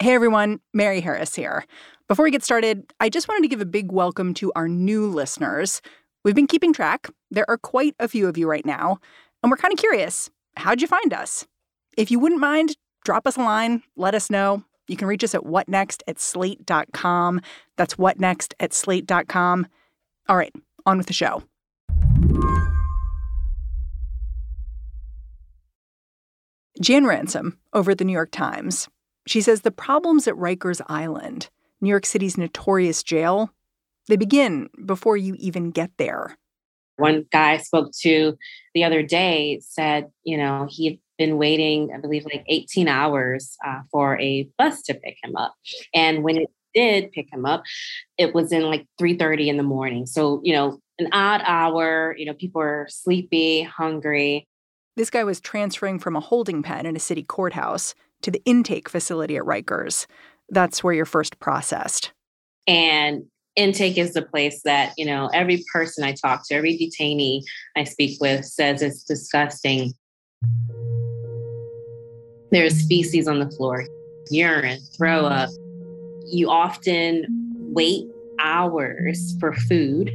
Hey everyone, Mary Harris here. Before we get started, I just wanted to give a big welcome to our new listeners. We've been keeping track. There are quite a few of you right now, and we're kind of curious. How'd you find us? If you wouldn't mind, drop us a line, let us know. You can reach us at whatnext at slate.com. That's whatnext at slate.com. All right, on with the show. Jan Ransom over at the New York Times. She says the problems at Rikers Island, New York City's notorious jail, they begin before you even get there. One guy I spoke to the other day said, you know, he had been waiting, I believe, like 18 hours uh, for a bus to pick him up. And when it did pick him up, it was in like 3:30 in the morning. So, you know, an odd hour, you know, people are sleepy, hungry. This guy was transferring from a holding pen in a city courthouse to the intake facility at Rikers. That's where you're first processed. And intake is the place that, you know, every person I talk to, every detainee I speak with says it's disgusting. There's feces on the floor, urine, throw up. You often wait hours for food.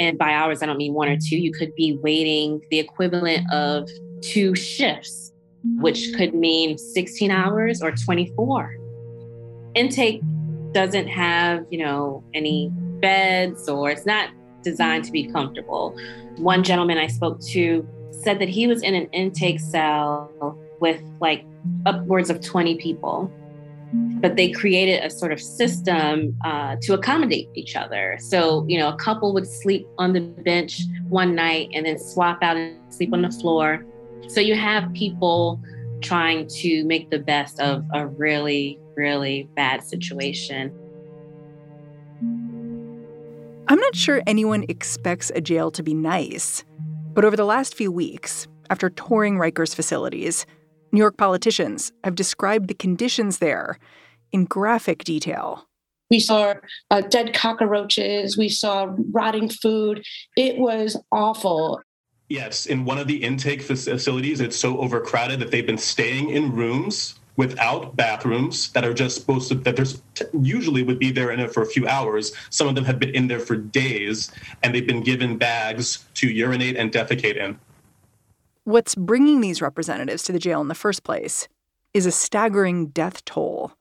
And by hours, I don't mean one or two. You could be waiting the equivalent of two shifts, which could mean 16 hours or 24. Intake doesn't have, you know, any beds or it's not designed to be comfortable. One gentleman I spoke to said that he was in an intake cell with like upwards of 20 people but they created a sort of system uh, to accommodate each other. So, you know, a couple would sleep on the bench one night and then swap out and sleep on the floor. So you have people trying to make the best of a really, really bad situation. I'm not sure anyone expects a jail to be nice, but over the last few weeks, after touring Rikers facilities, New York politicians have described the conditions there in graphic detail. We saw uh, dead cockroaches. We saw rotting food. It was awful. Yes, in one of the intake facilities, it's so overcrowded that they've been staying in rooms without bathrooms that are just supposed to that there's usually would be there in it for a few hours. Some of them have been in there for days, and they've been given bags to urinate and defecate in. What's bringing these representatives to the jail in the first place is a staggering death toll.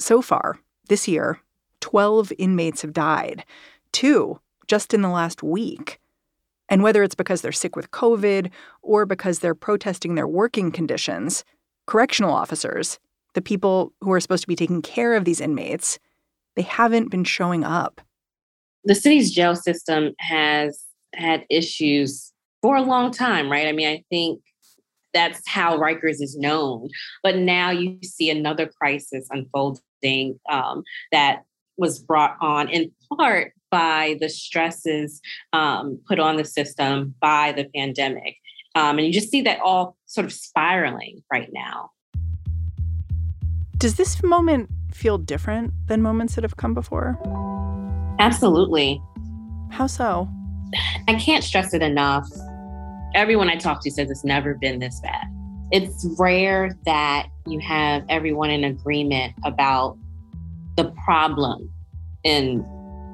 So far, this year, 12 inmates have died, two just in the last week. And whether it's because they're sick with COVID or because they're protesting their working conditions, correctional officers, the people who are supposed to be taking care of these inmates, they haven't been showing up. The city's jail system has had issues for a long time, right? I mean, I think that's how Rikers is known. But now you see another crisis unfolding um, that was brought on in part by the stresses um, put on the system by the pandemic. Um, and you just see that all sort of spiraling right now. Does this moment feel different than moments that have come before? Absolutely. How so? I can't stress it enough. Everyone I talk to says it's never been this bad. It's rare that you have everyone in agreement about the problem in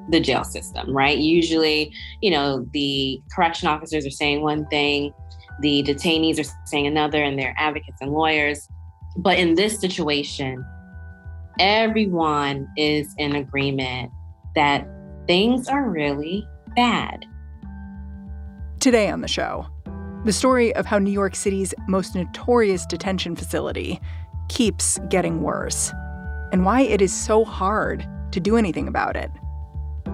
the jail system, right? Usually, you know, the correction officers are saying one thing, the detainees are saying another, and they're advocates and lawyers. But in this situation, everyone is in agreement that things are really bad. Today on the show, the story of how New York City's most notorious detention facility keeps getting worse and why it is so hard to do anything about it.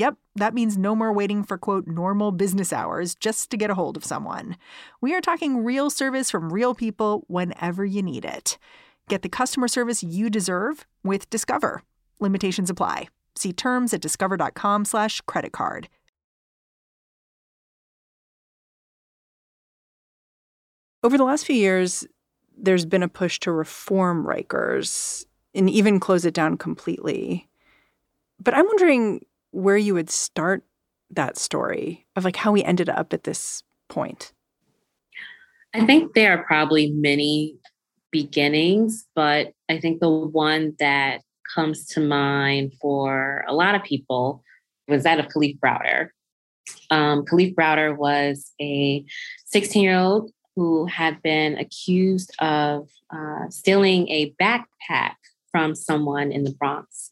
Yep, that means no more waiting for quote normal business hours just to get a hold of someone. We are talking real service from real people whenever you need it. Get the customer service you deserve with Discover. Limitations apply. See terms at discover.com/slash credit card. Over the last few years, there's been a push to reform Rikers and even close it down completely. But I'm wondering where you would start that story of like how we ended up at this point. I think there are probably many beginnings, but I think the one that comes to mind for a lot of people was that of Kalief Browder. Um, Kalief Browder was a 16 year old who had been accused of uh, stealing a backpack from someone in the Bronx.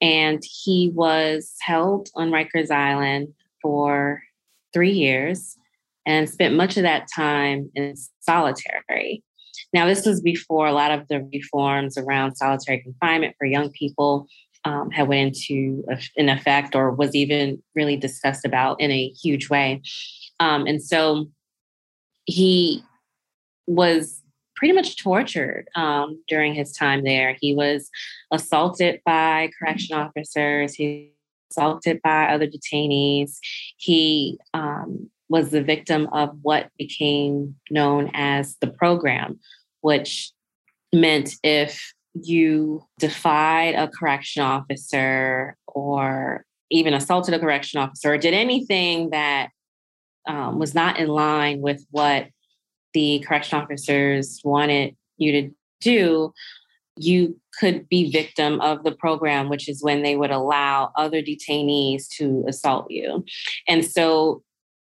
And he was held on Rikers Island for three years and spent much of that time in solitary. Now, this was before a lot of the reforms around solitary confinement for young people um, had went into in effect or was even really discussed about in a huge way. Um, and so he was pretty much tortured um, during his time there. He was assaulted by correction officers. He was assaulted by other detainees. He um, was the victim of what became known as the program, which meant if you defied a correction officer or even assaulted a correction officer or did anything that um, was not in line with what the correction officers wanted you to do, you could be victim of the program, which is when they would allow other detainees to assault you. And so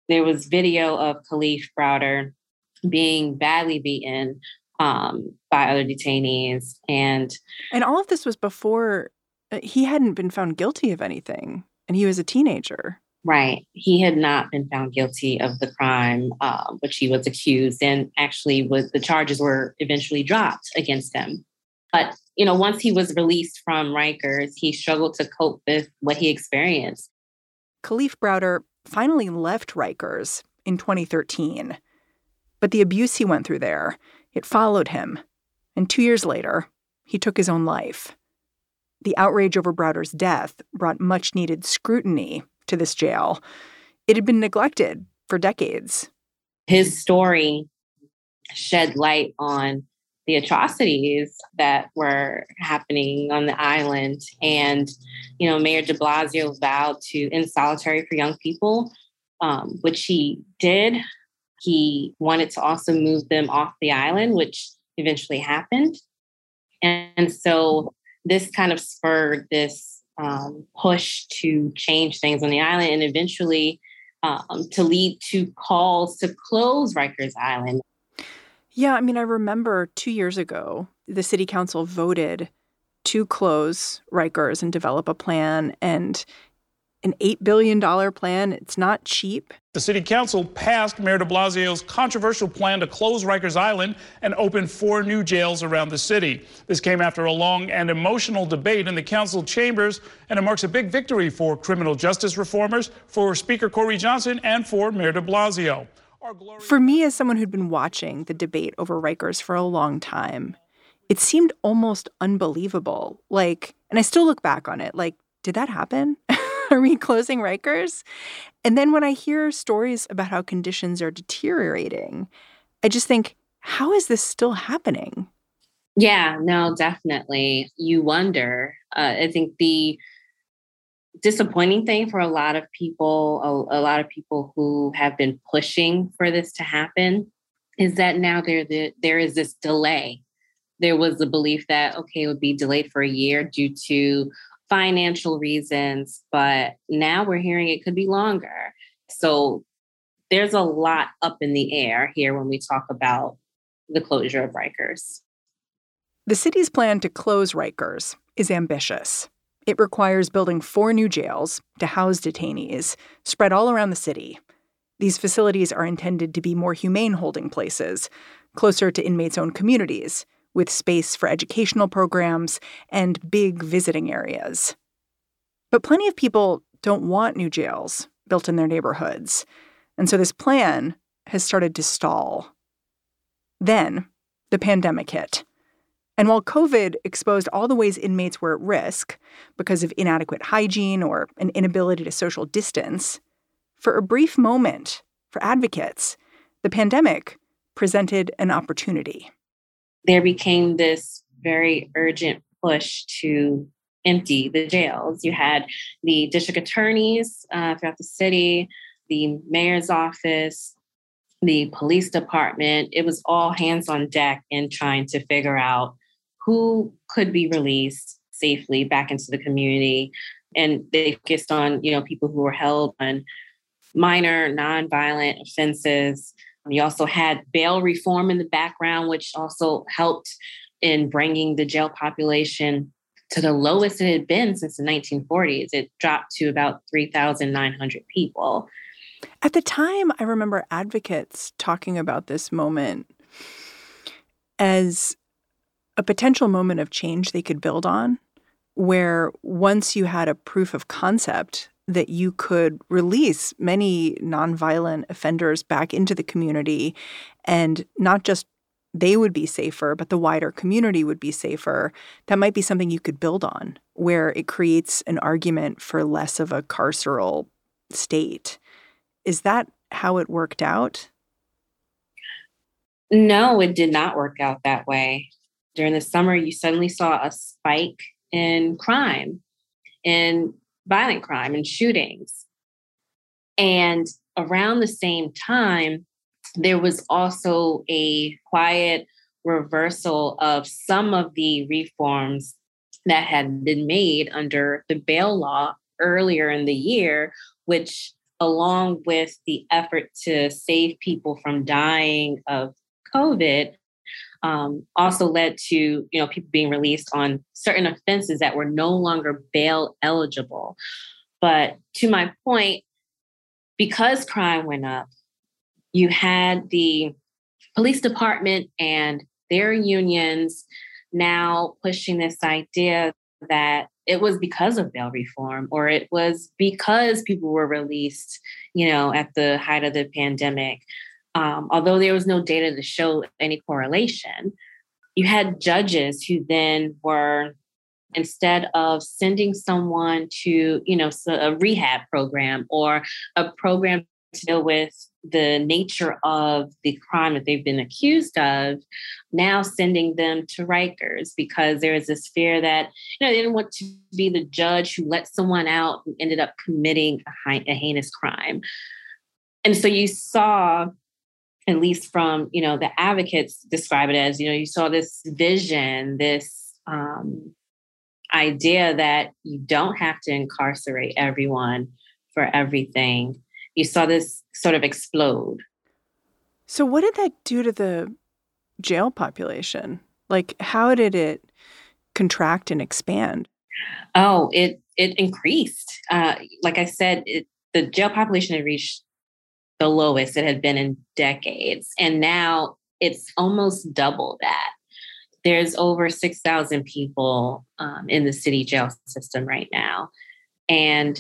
there was video of Kalief Browder being badly beaten um, by other detainees. And and all of this was before uh, he hadn't been found guilty of anything, and he was a teenager. Right. He had not been found guilty of the crime uh, which he was accused, and actually, was the charges were eventually dropped against him. But you know, once he was released from Rikers, he struggled to cope with what he experienced. Kalief Browder finally left Rikers in 2013, but the abuse he went through there it followed him, and two years later, he took his own life. The outrage over Browder's death brought much needed scrutiny to this jail. It had been neglected for decades. His story shed light on the atrocities that were happening on the island. And, you know, Mayor de Blasio vowed to end solitary for young people, um, which he did. He wanted to also move them off the island, which eventually happened. And so this kind of spurred this um, push to change things on the island and eventually um, to lead to calls to close Rikers Island. Yeah, I mean, I remember two years ago, the city council voted to close Rikers and develop a plan. And an $8 billion plan. It's not cheap. The city council passed Mayor de Blasio's controversial plan to close Rikers Island and open four new jails around the city. This came after a long and emotional debate in the council chambers, and it marks a big victory for criminal justice reformers, for Speaker Corey Johnson, and for Mayor de Blasio. For me, as someone who'd been watching the debate over Rikers for a long time, it seemed almost unbelievable. Like, and I still look back on it like, did that happen? Are we closing Rikers? And then when I hear stories about how conditions are deteriorating, I just think, how is this still happening? Yeah, no, definitely. You wonder. Uh, I think the disappointing thing for a lot of people, a, a, lot of people who have been pushing for this to happen, is that now there the, there is this delay. There was the belief that okay, it would be delayed for a year due to financial reasons, but now we're hearing it could be longer. So there's a lot up in the air here when we talk about the closure of Rikers. The city's plan to close Rikers is ambitious. It requires building four new jails to house detainees spread all around the city. These facilities are intended to be more humane holding places, closer to inmates' own communities, with space for educational programs and big visiting areas. But plenty of people don't want new jails built in their neighborhoods. And so this plan has started to stall. Then the pandemic hit. And while COVID exposed all the ways inmates were at risk because of inadequate hygiene or an inability to social distance, for a brief moment, for advocates, the pandemic presented an opportunity. There became this very urgent push to empty the jails. You had the district attorneys uh, throughout the city, the mayor's office, the police department. It was all hands on deck in trying to figure out who could be released safely back into the community. And they focused on, you know, people who were held on minor nonviolent offenses. Um, you also had bail reform in the background, which also helped in bringing the jail population to the lowest it had been since the 1940s. It dropped to about 3,900 people. At the time, I remember advocates talking about this moment as a potential moment of change they could build on, where once you had a proof of concept that you could release many nonviolent offenders back into the community and not just they would be safer, but the wider community would be safer. That might be something you could build on, where it creates an argument for less of a carceral state. Is that how it worked out? No, it did not work out that way. During the summer, you suddenly saw a spike in crime, in violent crime and shootings. And around the same time, there was also a quiet reversal of some of the reforms that had been made under the bail law earlier in the year, which along with the effort to save people from dying of COVID, um, also led to you know people being released on certain offenses that were no longer bail eligible. But to my point, because crime went up, you had the police department and their unions now pushing this idea that it was because of bail reform or it was because people were released, you know, at the height of the pandemic. Um, although there was no data to show any correlation, you had judges who then were instead of sending someone to, you know, a rehab program or a program to deal with the nature of the crime that they've been accused of, now sending them to Rikers because there is this fear that, you know, they didn't want to be the judge who let someone out who ended up committing a heinous crime. And so you saw, at least from, you know, the advocates describe it as, you know, you saw this vision, this um, idea that you don't have to incarcerate everyone for everything you saw this sort of explode. So, what did that do to the jail population? Like, how did it contract and expand? Oh, it it increased. Uh, like I said, it, the jail population had reached the lowest it had been in decades, and now it's almost double that. There's over six thousand people um, in the city jail system right now, and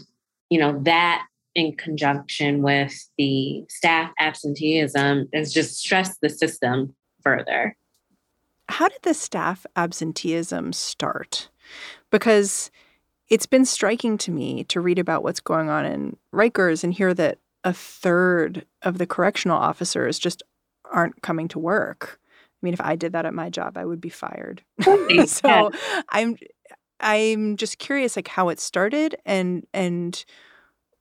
you know that in conjunction with the staff absenteeism has just stressed the system further. How did the staff absenteeism start? Because it's been striking to me to read about what's going on in Rikers and hear that a third of the correctional officers just aren't coming to work. I mean, if I did that at my job, I would be fired. so I'm I'm just curious like how it started and and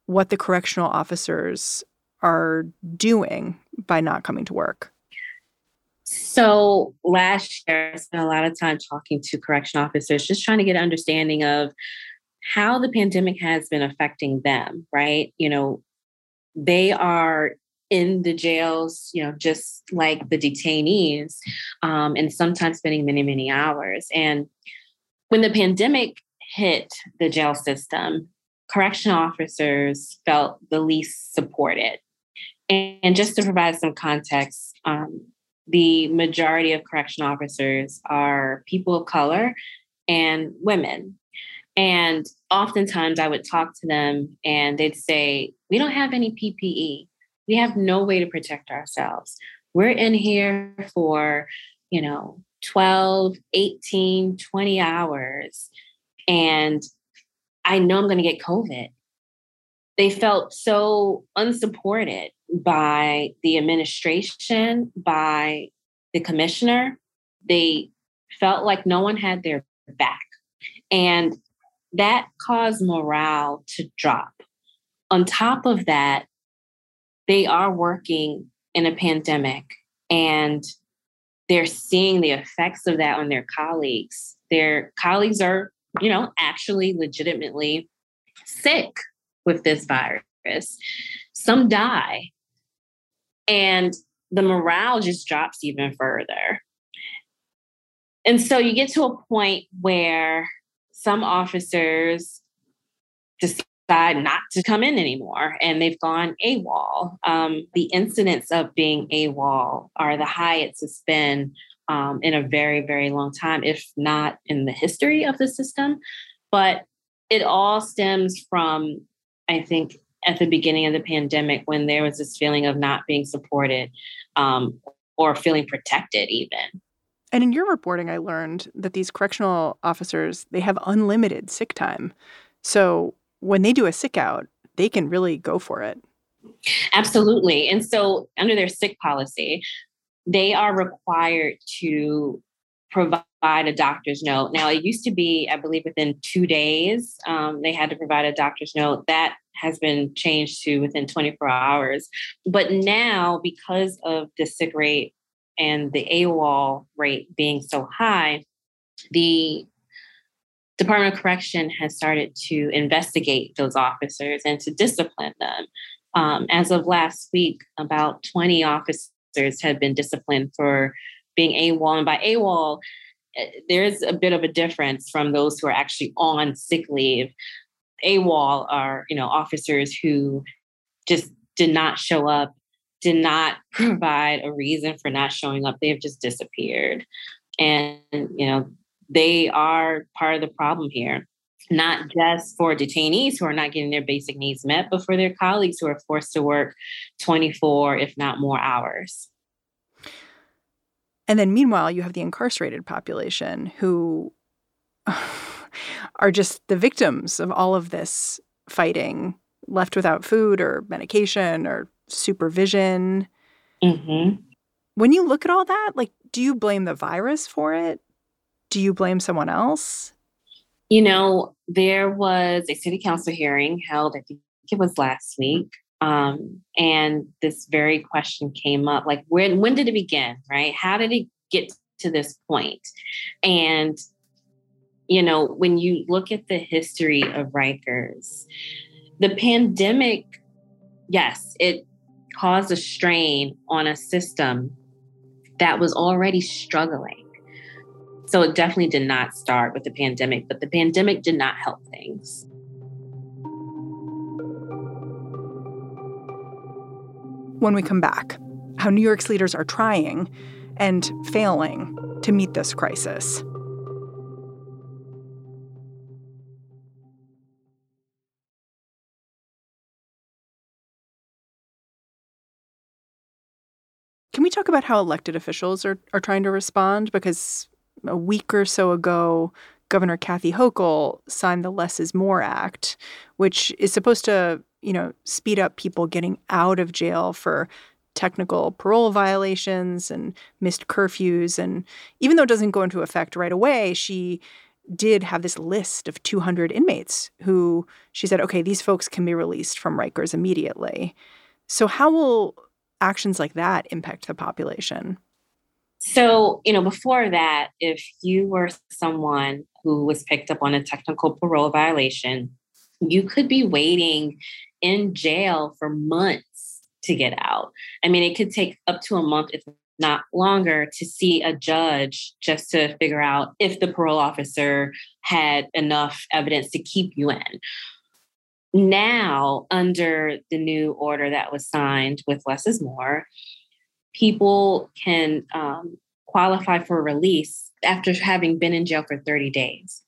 what the correctional officers are doing by not coming to work? So last year, I spent a lot of time talking to correction officers, just trying to get an understanding of how the pandemic has been affecting them, right? You know, they are in the jails, you know, just like the detainees, um, and sometimes spending many, many hours. And when the pandemic hit the jail system, correctional officers felt the least supported. And, just to provide some context, um, the majority of correctional officers are people of color and women. And oftentimes I would talk to them and they'd say, We don't have any PPE. We have no way to protect ourselves. We're in here for, you know, 12, 18, 20 hours. And I know I'm going to get COVID. They felt so unsupported by the administration, by the commissioner. They felt like no one had their back. And that caused morale to drop. On top of that, they are working in a pandemic and they're seeing the effects of that on their colleagues. Their colleagues are, you know, actually legitimately sick with this virus. Some die. And the morale just drops even further. And so you get to a point where some officers decide not to come in anymore and they've gone AWOL. Um, the incidents of being AWOL are the highest it's been um, in a very, very long time, if not in the history of the system. But it all stems from, I think, at the beginning of the pandemic when there was this feeling of not being supported um, or feeling protected, even. And in your reporting, I learned that these correctional officers they have unlimited sick time. So when they do a sick out, they can really go for it. Absolutely. And so under their sick policy, they are required to provide a doctor's note. Now, it used to be, I believe, within two days, um, they had to provide a doctor's note. That has been changed to within 24 hours. But now, because of the sick rate and the AWOL rate being so high, the Department of Correction has started to investigate those officers and to discipline them. Um, as of last week, about 20 officers have been disciplined for being AWOL. And by AWOL, eh, there is a bit of a difference from those who are actually on sick leave. AWOL are, you know, officers who just did not show up, did not hmm. provide a reason for not showing up. They have just disappeared. And, you know, they are part of the problem here, not just for detainees who are not getting their basic needs met, but for their colleagues who are forced to work 24, if not more hours. And then meanwhile, you have the incarcerated population who are just the victims of all of this fighting, left without food or medication or supervision. Mm-hmm. When you look at all that, like, do you blame the virus for it? Do you blame someone else? You know, there was a city council hearing held, I think it was last week. Um, and this very question came up like, when, when did it begin, right? How did it get to this point? And, you know, when you look at the history of Rikers, the pandemic, yes, it caused a strain on a system that was already struggling. So it definitely did not start with the pandemic, but the pandemic did not help things. When we come back, how New York's leaders are trying and failing to meet this crisis. Talk about how elected officials are, are trying to respond? Because a week or so ago, Governor Kathy Hochul signed the Less is More Act, which is supposed to, you know, speed up people getting out of jail for technical parole violations and missed curfews. And even though it doesn't go into effect right away, she did have this list of 200 inmates who she said, okay, these folks can be released from Rikers immediately. So, how will actions like that impact the population? So, you know, before that, if you were someone who was picked up on a technical parole violation, you could be waiting in jail for months to get out. I mean, it could take up to a month, if not longer to see a judge just to figure out if the parole officer had enough evidence to keep you in. Now, under the new order that was signed with less is more, people can um, qualify for release after having been in jail for 30 days.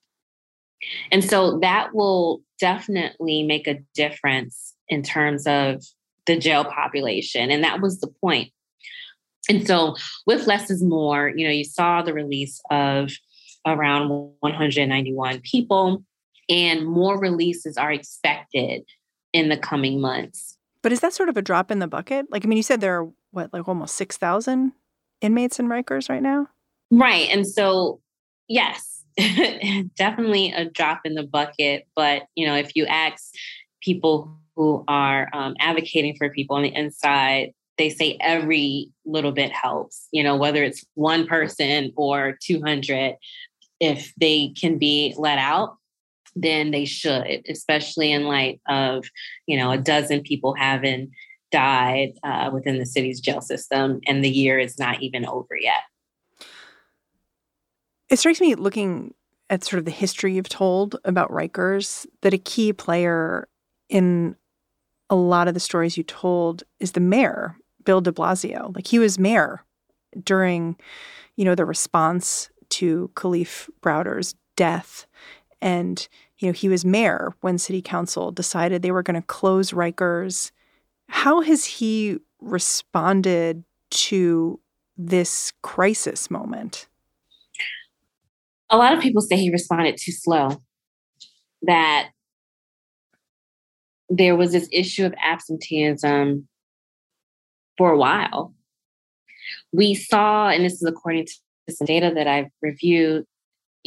And so that will definitely make a difference in terms of the jail population. And that was the point. And so with less is more, you know, you saw the release of around 191 people, and more releases are expected in the coming months. But is that sort of a drop in the bucket? Like, I mean, you said there are what, like almost 6,000 inmates in Rikers right now? Right. And so, yes, definitely a drop in the bucket. But, you know, if you ask people who are um, advocating for people on the inside, they say every little bit helps, you know, whether it's one person or 200, if they can be let out, then they should, especially in light of, you know, a dozen people having died uh, within the city's jail system, and the year is not even over yet. It strikes me looking at sort of the history you've told about Rikers that a key player in a lot of the stories you told is the mayor, Bill de Blasio. Like he was mayor during, you know, the response to Kalief Browder's death. And, you know, he was mayor when city council decided they were going to close Rikers how has he responded to this crisis moment? A lot of people say he responded too slow, that there was this issue of absenteeism for a while. We saw, and this is according to some data that I've reviewed,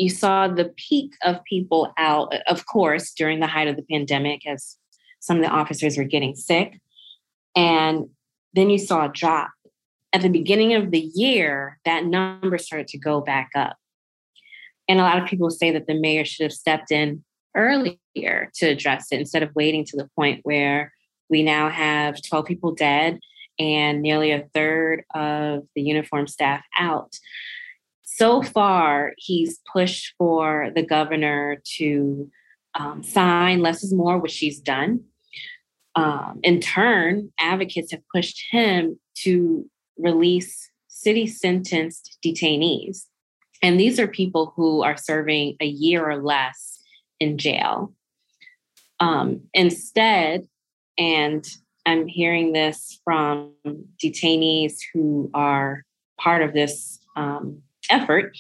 you saw the peak of people out, of course, during the height of the pandemic as some of the officers were getting sick. And then you saw a drop. At the beginning of the year, that number started to go back up. And a lot of people say that the mayor should have stepped in earlier to address it instead of waiting to the point where we now have 12 people dead and nearly a third of the uniform staff out. So far, he's pushed for the governor to um, sign less is more, which she's done um, in turn, advocates have pushed him to release city sentenced detainees. And these are people who are serving a year or less in jail. Um, instead, and I'm hearing this from detainees who are part of this um, effort,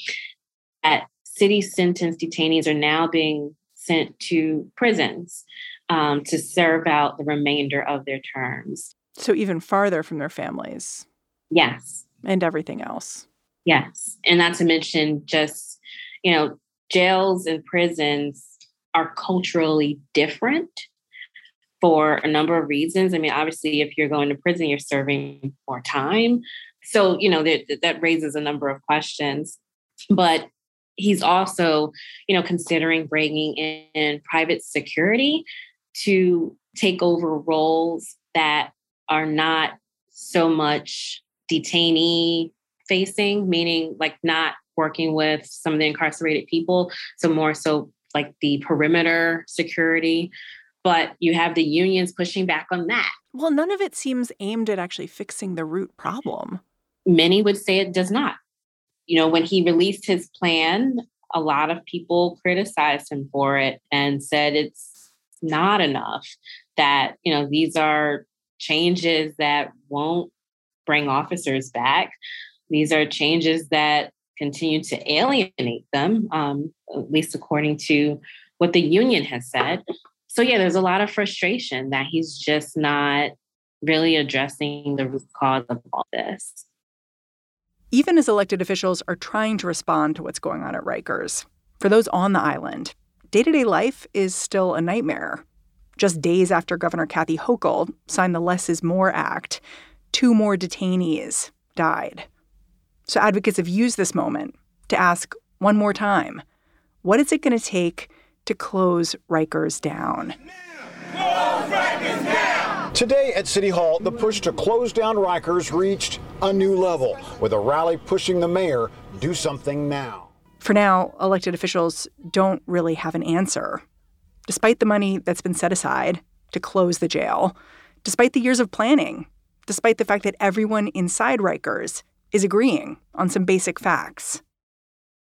that city sentenced detainees are now being sent to prisons um, to serve out the remainder of their terms. So, even farther from their families. Yes. And everything else. Yes. And not to mention just, you know, jails and prisons are culturally different for a number of reasons. I mean, obviously, if you're going to prison, you're serving more time. So, you know, that, that raises a number of questions. But he's also, you know, considering bringing in private security to take over roles that are not so much detainee facing, meaning like not working with some of the incarcerated people. So, more so like the perimeter security. But you have the unions pushing back on that. Well, none of it seems aimed at actually fixing the root problem. Many would say it does not. You know, when he released his plan, a lot of people criticized him for it and said it's not enough, that, you know, these are changes that won't bring officers back. These are changes that continue to alienate them, um, at least according to what the union has said. So, yeah, there's a lot of frustration that he's just not really addressing the root cause of all this. Even as elected officials are trying to respond to what's going on at Rikers, for those on the island, day to day life is still a nightmare. Just days after Governor Kathy Hochul signed the Less is More Act, two more detainees died. So advocates have used this moment to ask one more time what is it going to take to close Rikers down? Close Rikers down! Today at City Hall, the push to close down Rikers reached a new level with a rally pushing the mayor do something now. For now, elected officials don't really have an answer. Despite the money that's been set aside to close the jail, despite the years of planning, despite the fact that everyone inside Rikers is agreeing on some basic facts.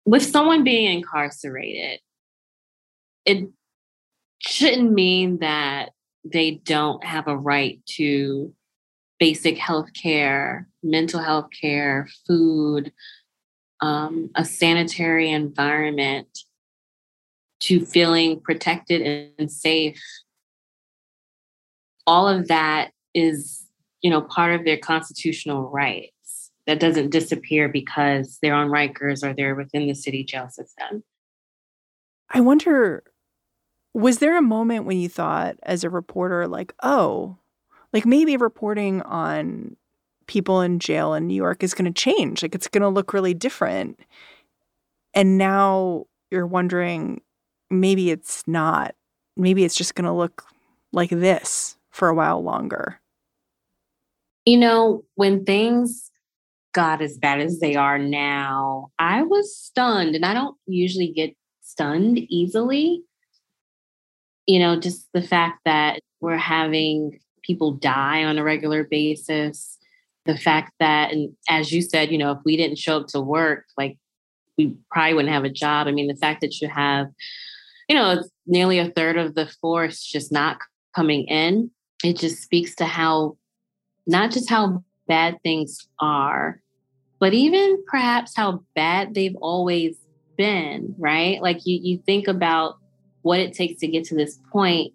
With someone being incarcerated, it shouldn't mean that they don't have a right to basic health care, mental health care, food, um, a sanitary environment, to feeling protected and safe. All of that is, you know, part of their constitutional rights. That doesn't disappear because they're on Rikers or they're within the city jail system. I wonder was there a moment when you thought, as a reporter, like, oh, like maybe reporting on people in jail in New York is going to change? Like it's going to look really different. And now you're wondering, maybe it's not. Maybe it's just going to look like this for a while longer. You know, when things got as bad as they are now, I was stunned. And I don't usually get stunned easily you know, just the fact that we're having people die on a regular basis, the fact that, and as you said, you know, if we didn't show up to work, like we probably wouldn't have a job. I mean, the fact that you have, you know, nearly a third of the force just not coming in, it just speaks to how, not just how bad things are, but even perhaps how bad they've always been, right? Like you, you think about what it takes to get to this point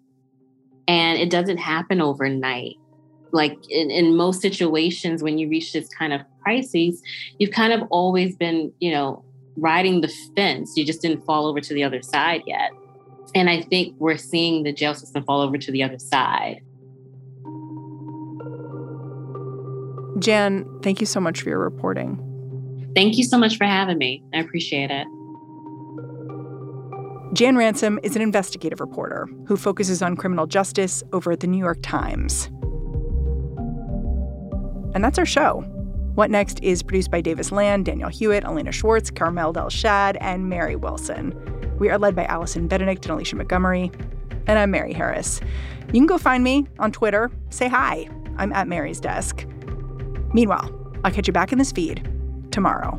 and it doesn't happen overnight. Like in, in most situations when you reach this kind of crisis you've kind of always been you know riding the fence. You just didn't fall over to the other side yet. And i think we're seeing the jail system fall over to the other side. Jan thank you so much for your reporting. Thank you so much for having me. I appreciate it Jan Ransom is an investigative reporter who focuses on criminal justice over at the New York Times. And that's our show. What Next is produced by Davis Land, Daniel Hewitt, Elena Schwartz, Carmel Delshad, and Mary Wilson. We are led by Allison Benedikt and Alicia Montgomery. And I'm Mary Harris. You can go find me on Twitter. Say hi. I'm at Mary's desk. Meanwhile, I'll catch you back in this feed tomorrow.